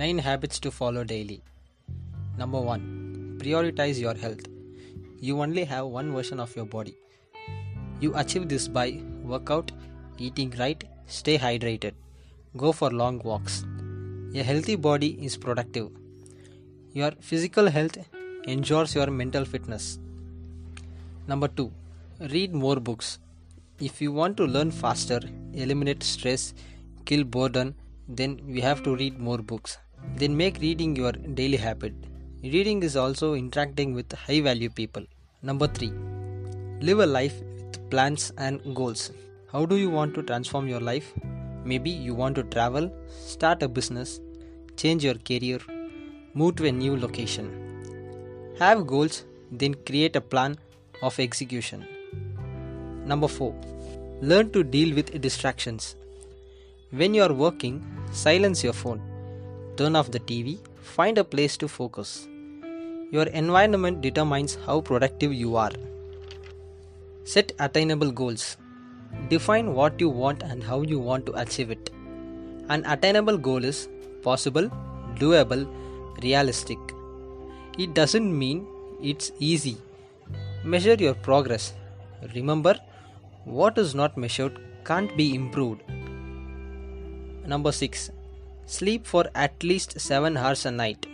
9 habits to follow daily. Number 1. Prioritize your health. You only have one version of your body. You achieve this by workout, eating right, stay hydrated, go for long walks. A healthy body is productive. Your physical health ensures your mental fitness. Number 2. Read more books. If you want to learn faster, eliminate stress, kill boredom, then we have to read more books. Then make reading your daily habit. Reading is also interacting with high value people. Number 3. Live a life with plans and goals. How do you want to transform your life? Maybe you want to travel, start a business, change your career, move to a new location. Have goals, then create a plan of execution. Number 4. Learn to deal with distractions. When you are working, silence your phone. Turn off the TV, find a place to focus. Your environment determines how productive you are. Set attainable goals. Define what you want and how you want to achieve it. An attainable goal is possible, doable, realistic. It doesn't mean it's easy. Measure your progress. Remember, what is not measured can't be improved. Number 6. Sleep for at least 7 hours a night.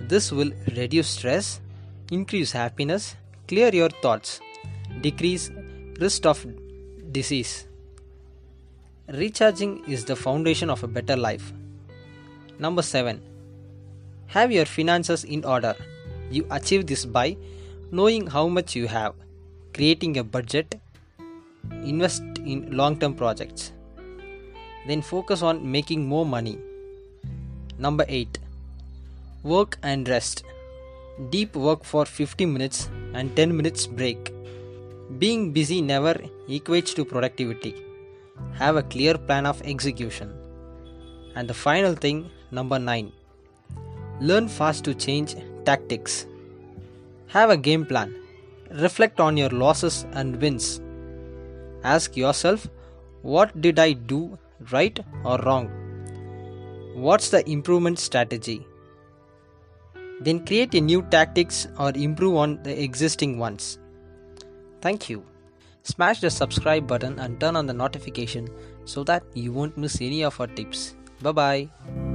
This will reduce stress, increase happiness, clear your thoughts, decrease risk of disease. Recharging is the foundation of a better life. Number 7. Have your finances in order. You achieve this by knowing how much you have, creating a budget, invest in long term projects. Then focus on making more money. Number 8. Work and rest. Deep work for 50 minutes and 10 minutes break. Being busy never equates to productivity. Have a clear plan of execution. And the final thing, number 9. Learn fast to change tactics. Have a game plan. Reflect on your losses and wins. Ask yourself, what did I do right or wrong? What's the improvement strategy? Then create a new tactics or improve on the existing ones. Thank you. Smash the subscribe button and turn on the notification so that you won't miss any of our tips. Bye bye.